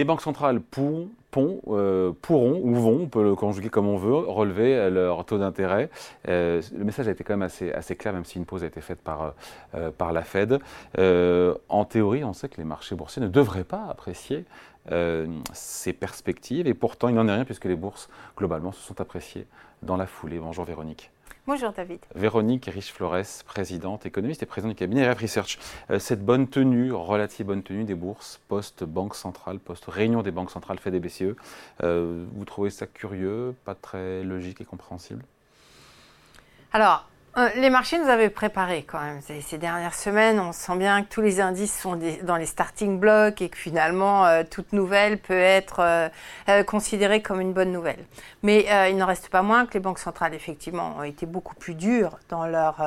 Les banques centrales pourront, euh, pourront ou vont, on peut le conjuguer comme on veut, relever leur taux d'intérêt. le message a été quand même assez, assez, clair, même si une pause a été faite par, par la Fed. en théorie, on sait que les marchés boursiers ne devraient pas apprécier ces perspectives, et pourtant il n'en est rien puisque les bourses, globalement, se sont appréciées dans la foulée. Bonjour Véronique. Bonjour David. Véronique Riche-Flores, présidente économiste et présidente du cabinet RF Research. Euh, cette bonne tenue, relative bonne tenue des bourses post-banque centrale, post-réunion des banques centrales fait des BCE, euh, vous trouvez ça curieux, pas très logique et compréhensible? Alors, euh, les marchés nous avaient préparé quand même. Ces, dernières semaines, on sent bien que tous les indices sont dans les starting blocks et que finalement, euh, toute nouvelle peut être euh, considérée comme une bonne nouvelle. Mais il n'en reste pas moins que les banques centrales, effectivement, ont été beaucoup plus dures dans leur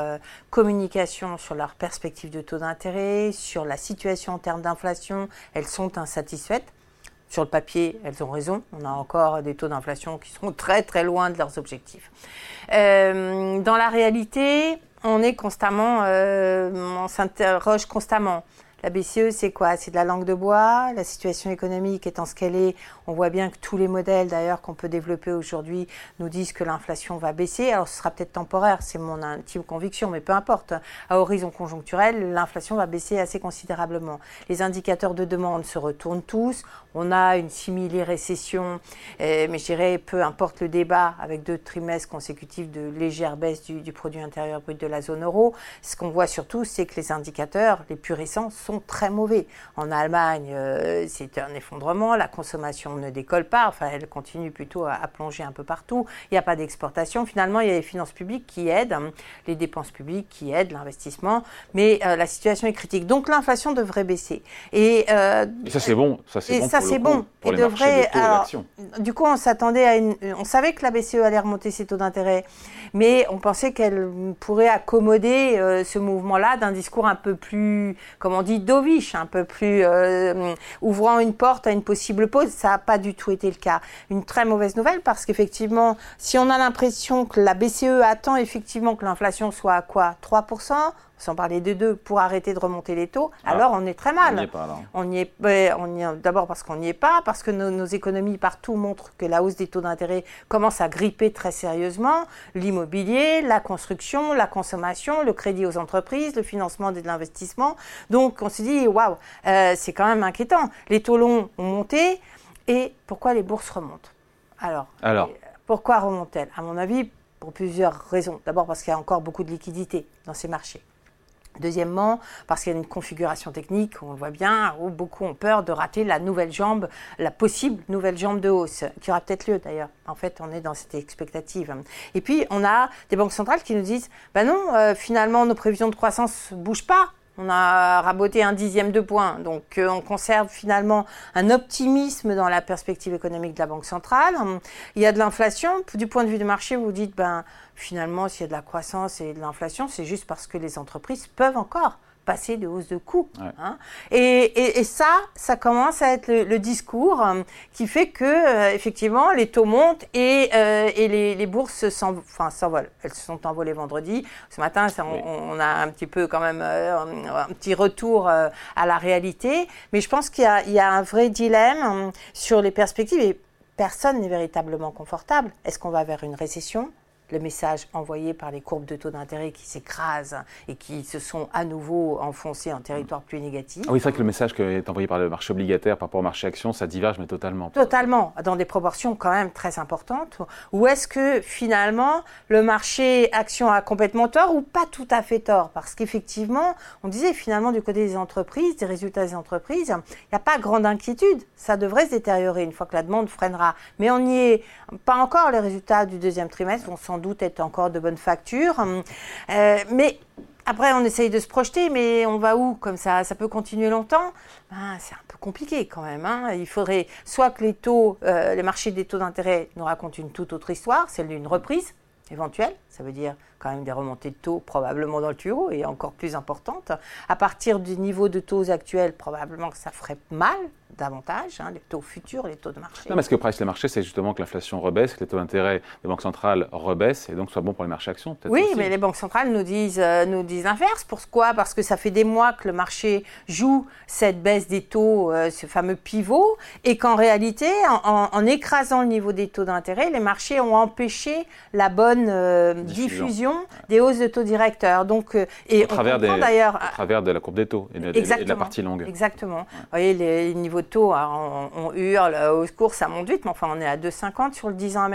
communication sur leurs perspectives de taux d'intérêt, sur la situation en termes d'inflation. Elles sont insatisfaites. Sur le papier, elles ont raison. On a encore des taux d'inflation qui sont très très loin de leurs objectifs. Euh, dans la réalité, on est constamment, euh, on s'interroge constamment. La BCE, c'est quoi? C'est de la langue de bois? La situation économique étant ce qu'elle est, on voit bien que tous les modèles, d'ailleurs, qu'on peut développer aujourd'hui, nous disent que l'inflation va baisser. Alors, ce sera peut-être temporaire, c'est mon intime conviction, mais peu importe. À horizon conjoncturel, l'inflation va baisser assez considérablement. Les indicateurs de demande se retournent tous. On a une simili-récession, eh, mais je dirais, peu importe le débat, avec deux trimestres consécutifs de légère baisse du, du produit intérieur brut de la zone euro. Ce qu'on voit surtout, c'est que les indicateurs les plus récents sont très mauvais. En Allemagne, euh, c'est un effondrement, la consommation ne décolle pas, enfin elle continue plutôt à, plonger un peu partout, il n'y a pas d'exportation. Finalement, il y a les finances publiques qui aident, hein, les dépenses publiques qui aident l'investissement, mais euh, la situation est critique. Donc l'inflation devrait baisser. Et, euh, ça c'est bon, ça c'est bon. Ça c'est bon. Pour les devrait, du coup, on s'attendait à une, on savait que la BCE allait remonter ses taux d'intérêt, mais on pensait qu'elle pourrait accommoder ce mouvement-là d'un discours un peu plus, comment on dit, dovish, un peu plus euh, ouvrant une porte à une possible pause. Ça n'a pas du tout été le cas. Une très mauvaise nouvelle parce qu'effectivement, si on a l'impression que la BCE attend effectivement que l'inflation soit à quoi? 3% sans parler de deux, pour arrêter de remonter les taux, ah. alors on est très mal. On n'y est pas, On y est, on y d'abord parce qu'on n'y est pas, parce que nos, économies partout montrent que la hausse des taux d'intérêt commence à gripper très sérieusement. L'immobilier, la construction, la consommation, le crédit aux entreprises, le financement de l'investissement. Donc on se dit, waouh, euh, c'est quand même inquiétant. Les taux longs ont monté, et pourquoi les bourses remontent? Alors, alors. pourquoi remontent-elles? À mon avis, pour plusieurs raisons. D'abord parce qu'il y a encore beaucoup de liquidités dans ces marchés. Deuxièmement, parce qu'il y a une configuration technique, on le voit bien, où beaucoup ont peur de rater la nouvelle jambe, la possible nouvelle jambe de hausse, qui aura peut-être lieu d'ailleurs. En fait, on est dans cette expectative. Et puis, on a des banques centrales qui nous disent, ben non, euh, finalement, nos prévisions de croissance bougent pas. On a raboté un dixième de point. Donc, euh, on conserve finalement un optimisme dans la perspective économique de la Banque centrale. Il y a de l'inflation. Du point de vue du marché, vous dites, ben, finalement, s'il y a de la croissance et de l'inflation, c'est juste parce que les entreprises peuvent encore passer de hausse de coûts. Hein. Et, ça, ça commence à être le, discours euh, qui fait que euh, effectivement les taux montent et, euh, les, bourses s'envolent. Elles se sont envolées vendredi. Ce matin, on, a un petit peu quand même un petit retour à la réalité. Mais je pense qu'il y, y, a un vrai dilemme sur les perspectives et personne n'est véritablement confortable. Est-ce qu'on va vers une récession? Le message envoyé par les courbes de taux d'intérêt qui s'écrasent et qui se sont à nouveau enfoncées en territoire plus négatif. Ah oui, c'est vrai que le message qui est envoyé par le marché obligataire par rapport au marché action, ça diverge, mais totalement. Totalement, dans des proportions quand même très importantes. Ou est-ce que finalement, le marché action a complètement tort ou pas tout à fait tort? Parce qu'effectivement, on disait finalement du côté des entreprises, des résultats des entreprises, il n'y a pas grande inquiétude. Ça devrait se détériorer une fois que la demande freinera. Mais on n'y est pas encore. Les résultats du deuxième trimestre vont sans doute être encore de bonne facture. Euh, mais après, on essaye de se projeter, mais on va où comme ça? Ça peut continuer longtemps? Ben, C'est un peu compliqué quand même. Hein. Il faudrait soit que les taux, euh, les marchés des taux d'intérêt nous racontent une toute autre histoire, celle d'une reprise éventuelle, ça veut dire quand même des remontées de taux probablement dans le tuyau et encore plus importantes. À partir du niveau de taux actuel, probablement que ça ferait mal davantage, hein, les taux futurs, les taux de marché. Non, mais ce que price les marchés, c'est justement que l'inflation rebaisse, que les taux d'intérêt des banques centrales rebaissent et donc soit bon pour les marchés actions. Oui, mais les banques centrales nous disent, euh, nous disent l'inverse. Pourquoi? Parce que ça fait des mois que le marché joue cette baisse des taux, euh, ce fameux pivot, et qu'en réalité, en, écrasant le niveau des taux d'intérêt, les marchés ont empêché la bonne euh, diffusion, des hausses de taux directeurs. Donc, et au travers, d'ailleurs, à travers de la courbe des taux et de, la partie longue. Exactement. Vous voyez, les, niveaux hein, on, hurle au secours, ça monte vite, mais enfin, on est à 2,50 sur le 10 ans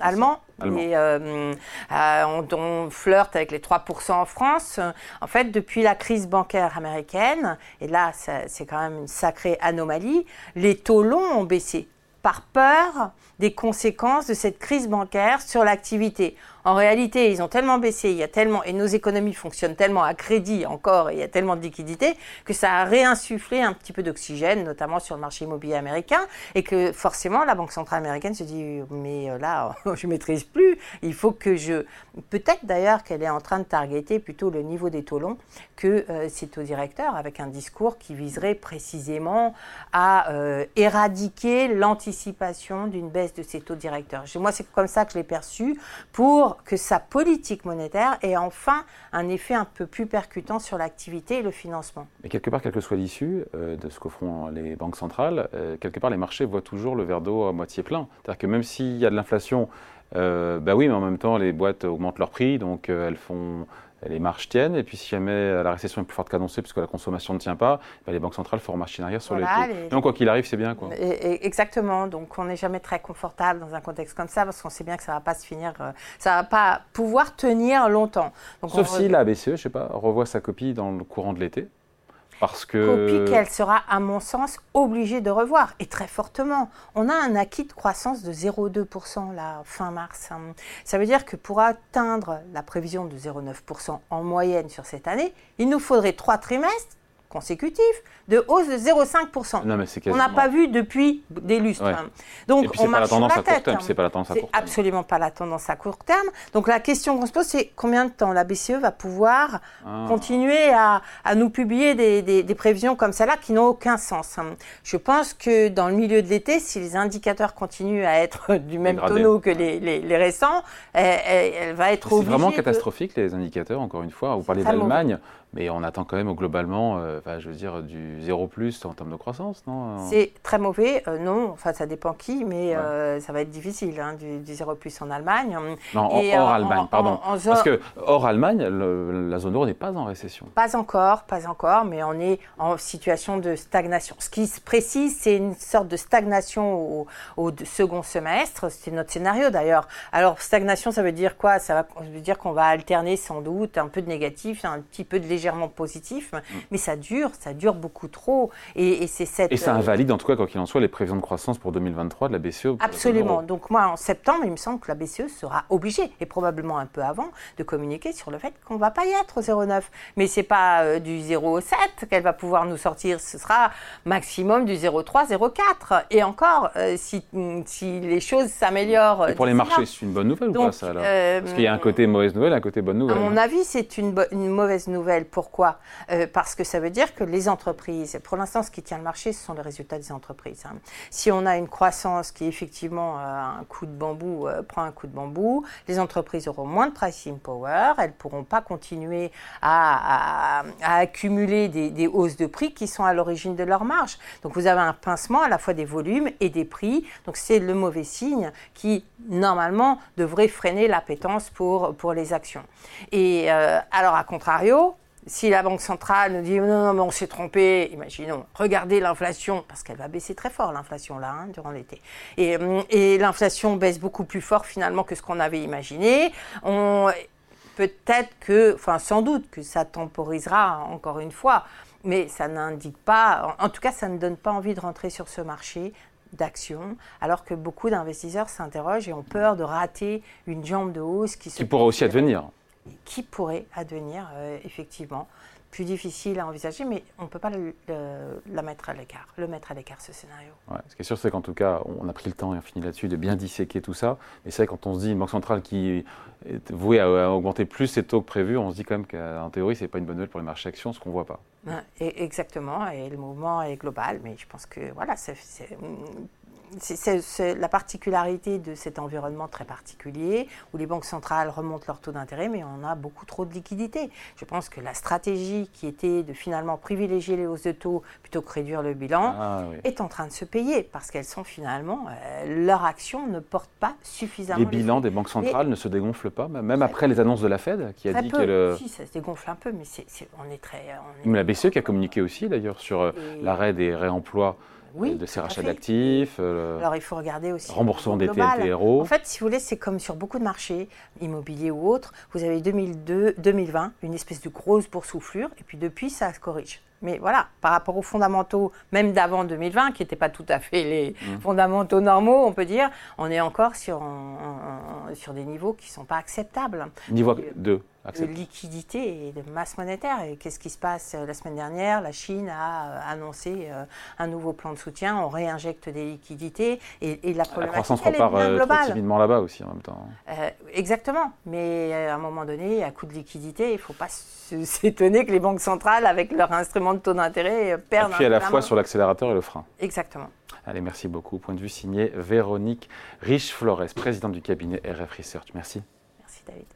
allemand. Et euh, euh, on, flirte avec les 3% en France. En fait, depuis la crise bancaire américaine, et là, c'est quand même une sacrée anomalie, les taux longs ont baissé par peur des conséquences de cette crise bancaire sur l'activité. En réalité, ils ont tellement baissé, il y a tellement, et nos économies fonctionnent tellement à crédit encore, et il y a tellement de liquidités, que ça a réinsufflé un petit peu d'oxygène, notamment sur le marché immobilier américain, et que forcément, la Banque centrale américaine se dit, mais euh, là, je maîtrise plus, il faut que je... Peut-être d'ailleurs qu'elle est en train de targeter plutôt le niveau des taux longs que euh, ses taux directeurs, avec un discours qui viserait précisément à euh, éradiquer l'anticipation d'une baisse de ces taux directeurs. Moi, c'est comme ça que je l'ai perçu, pour que sa politique monétaire ait enfin un effet un peu plus percutant sur l'activité et le financement. Et quelque part, quelle que soit l'issue euh, de ce qu'offront les banques centrales, euh, quelque part, les marchés voient toujours le verre d'eau à moitié plein. C'est-à-dire que même s'il y a de l'inflation, euh, bah oui, mais en même temps, les boîtes augmentent leur prix, donc elles font les marges tiennent. Et puis, si jamais la récession est plus forte qu'annoncée, puisque la consommation ne tient pas, bah, les banques centrales feront marche arrière sur les taux. Donc, quoi qu'il arrive, c'est bien. Quoi. exactement. Donc, on n'est jamais très confortable dans un contexte comme ça, parce qu'on sait bien que ça ne va pas se finir, euh, ça ne va pas pouvoir tenir longtemps. Sauf si la BCE, je ne sais pas, revoit sa copie dans le courant de l'été. Parce que... Copie qu'elle sera, à mon sens, obligée de revoir, et très fortement. On a un acquis de croissance de 0,2% là, fin mars. Hein. Ça veut dire que pour atteindre la prévision de 0,9% en moyenne sur cette année, il nous faudrait trois trimestres consécutif de hausse de 0,5%. On n'a pas vu depuis des lustres. Hein. Donc, on marche pas la tendance à court terme. C'est pas la tendance à court terme. absolument pas la tendance à court terme. Donc, la question qu'on se pose, c'est combien de temps la BCE va pouvoir ah. continuer à, nous publier des, prévisions comme celle-là qui n'ont aucun sens. Hein. Je pense que dans le milieu de l'été, si les indicateurs continuent à être du même tonneau que les, récents, elle, va être obligée. C'est vraiment catastrophique, les indicateurs, encore une fois. Vous parlez d'Allemagne. Mais on attend quand même globalement, euh, je veux dire, du zéro plus en termes de croissance, non C'est très mauvais, euh, non, enfin ça dépend qui, mais euh, ça va être difficile, hein, du, zéro plus en Allemagne. Non, hors Allemagne, pardon. Parce que hors Allemagne, la zone euro n'est pas en récession. Pas encore, pas encore, mais on est en situation de stagnation. Ce qui se précise, c'est une sorte de stagnation au, second semestre, c'est notre scénario d'ailleurs. Alors stagnation, ça veut dire quoi? Ça veut dire qu'on va alterner sans doute un peu de négatif, un petit peu de légèreté légèrement positif, mm. mais ça dure, ça dure beaucoup trop. Et, c'est cette. Et ça euh, invalide, en tout cas, quoi qu'il en soit, les prévisions de croissance pour 2023 de la BCE. Absolument. Donc, moi, en septembre, il me semble que la BCE sera obligée, et probablement un peu avant, de communiquer sur le fait qu'on ne va pas y être au 0,9. Mais ce n'est pas euh, du 0,7 qu'elle va pouvoir nous sortir, ce sera maximum du 0,3, 0,4. Et encore, euh, si, si, les choses s'améliorent. Et pour les marchés, c'est une bonne nouvelle ou pas ça alors? Parce qu'il y a un côté mauvaise nouvelle, un côté bonne nouvelle. À mon avis, c'est une, une mauvaise nouvelle pourquoi euh, Parce que ça veut dire que les entreprises, pour l'instant, ce qui tient le marché, ce sont les résultats des entreprises. Hein. Si on a une croissance qui, effectivement, euh, un coup de bambou euh, prend un coup de bambou, les entreprises auront moins de pricing power, elles ne pourront pas continuer à, accumuler des, hausses de prix qui sont à l'origine de leur marge. Donc vous avez un pincement à la fois des volumes et des prix. Donc c'est le mauvais signe qui, normalement, devrait freiner l'appétence pour les actions. Et alors, à contrario, si la Banque centrale nous dit non, non, mais on s'est trompé, imaginons, regardez l'inflation, parce qu'elle va baisser très fort l'inflation là, hein, durant l'été. Et, hum, et l'inflation baisse beaucoup plus fort finalement que ce qu'on avait imaginé. On, peut-être que, enfin sans doute que ça temporisera encore une fois, mais ça n'indique pas, en, tout cas ça ne donne pas envie de rentrer sur ce marché d'actions, alors que beaucoup d'investisseurs s'interrogent et ont peur de rater une jambe de hausse qui, qui pourra aussi advenir qui pourrait advenir, euh, effectivement, plus difficile à envisager, mais on ne peut pas la mettre à l'écart, le mettre à l'écart, ce scénario. ce qui est sûr, c'est qu'en tout cas, on a pris le temps et on finit là-dessus de bien disséquer tout ça. Mais c'est vrai, quand on se dit une banque centrale qui est vouée à, augmenter plus ses taux que prévu, on se dit quand même qu'en théorie, ce n'est pas une bonne nouvelle pour les marchés actions, ce qu'on ne voit pas. exactement, et le mouvement est global, mais je pense que voilà, c'est c'est la particularité de cet environnement très particulier où les banques centrales remontent leur taux d'intérêt, mais on a beaucoup trop de liquidités. Je pense que la stratégie qui était de finalement privilégier les hausses de taux plutôt que réduire le bilan ah, est en train de se payer parce qu'elles sont finalement, euh, leur action ne porte pas suffisamment. Les bilans des banques centrales ne se dégonflent pas, même après les annonces de la Fed qui a dit qu'elle. Si, ça se dégonfle un peu, mais on est très. mais la BCE qui a communiqué aussi d'ailleurs sur euh, l'arrêt des réemplois oui, de ces rachats d'actifs. Euh, Alors il faut regarder aussi. Remboursement des TLTRO. En fait, si vous voulez, c'est comme sur beaucoup de marchés, immobiliers ou autres. Vous avez 2002, 2020, une espèce de grosse boursouflure, et puis depuis, ça se corrige. Mais voilà, par rapport aux fondamentaux, même d'avant 2020, qui n'étaient pas tout à fait les mmh. fondamentaux normaux, on peut dire, on est encore sur, sur des niveaux qui ne sont pas acceptables. Niveau de de liquidité et de masse monétaire. Et qu'est-ce qui se passe euh, la semaine dernière La Chine a euh, annoncé euh, un nouveau plan de soutien. On réinjecte des liquidités et, la problématique la croissance repart trop timidement là-bas aussi en même temps. exactement. Mais à un moment donné, à coup de liquidité, il ne faut pas s'étonner que les banques centrales, avec leurs instruments de taux d'intérêt, perdent. Appuient à la fois sur l'accélérateur et le frein. Exactement. Allez, merci beaucoup. Point de vue signé Véronique Riche-Flores, présidente du cabinet RF Research. Merci. Merci David.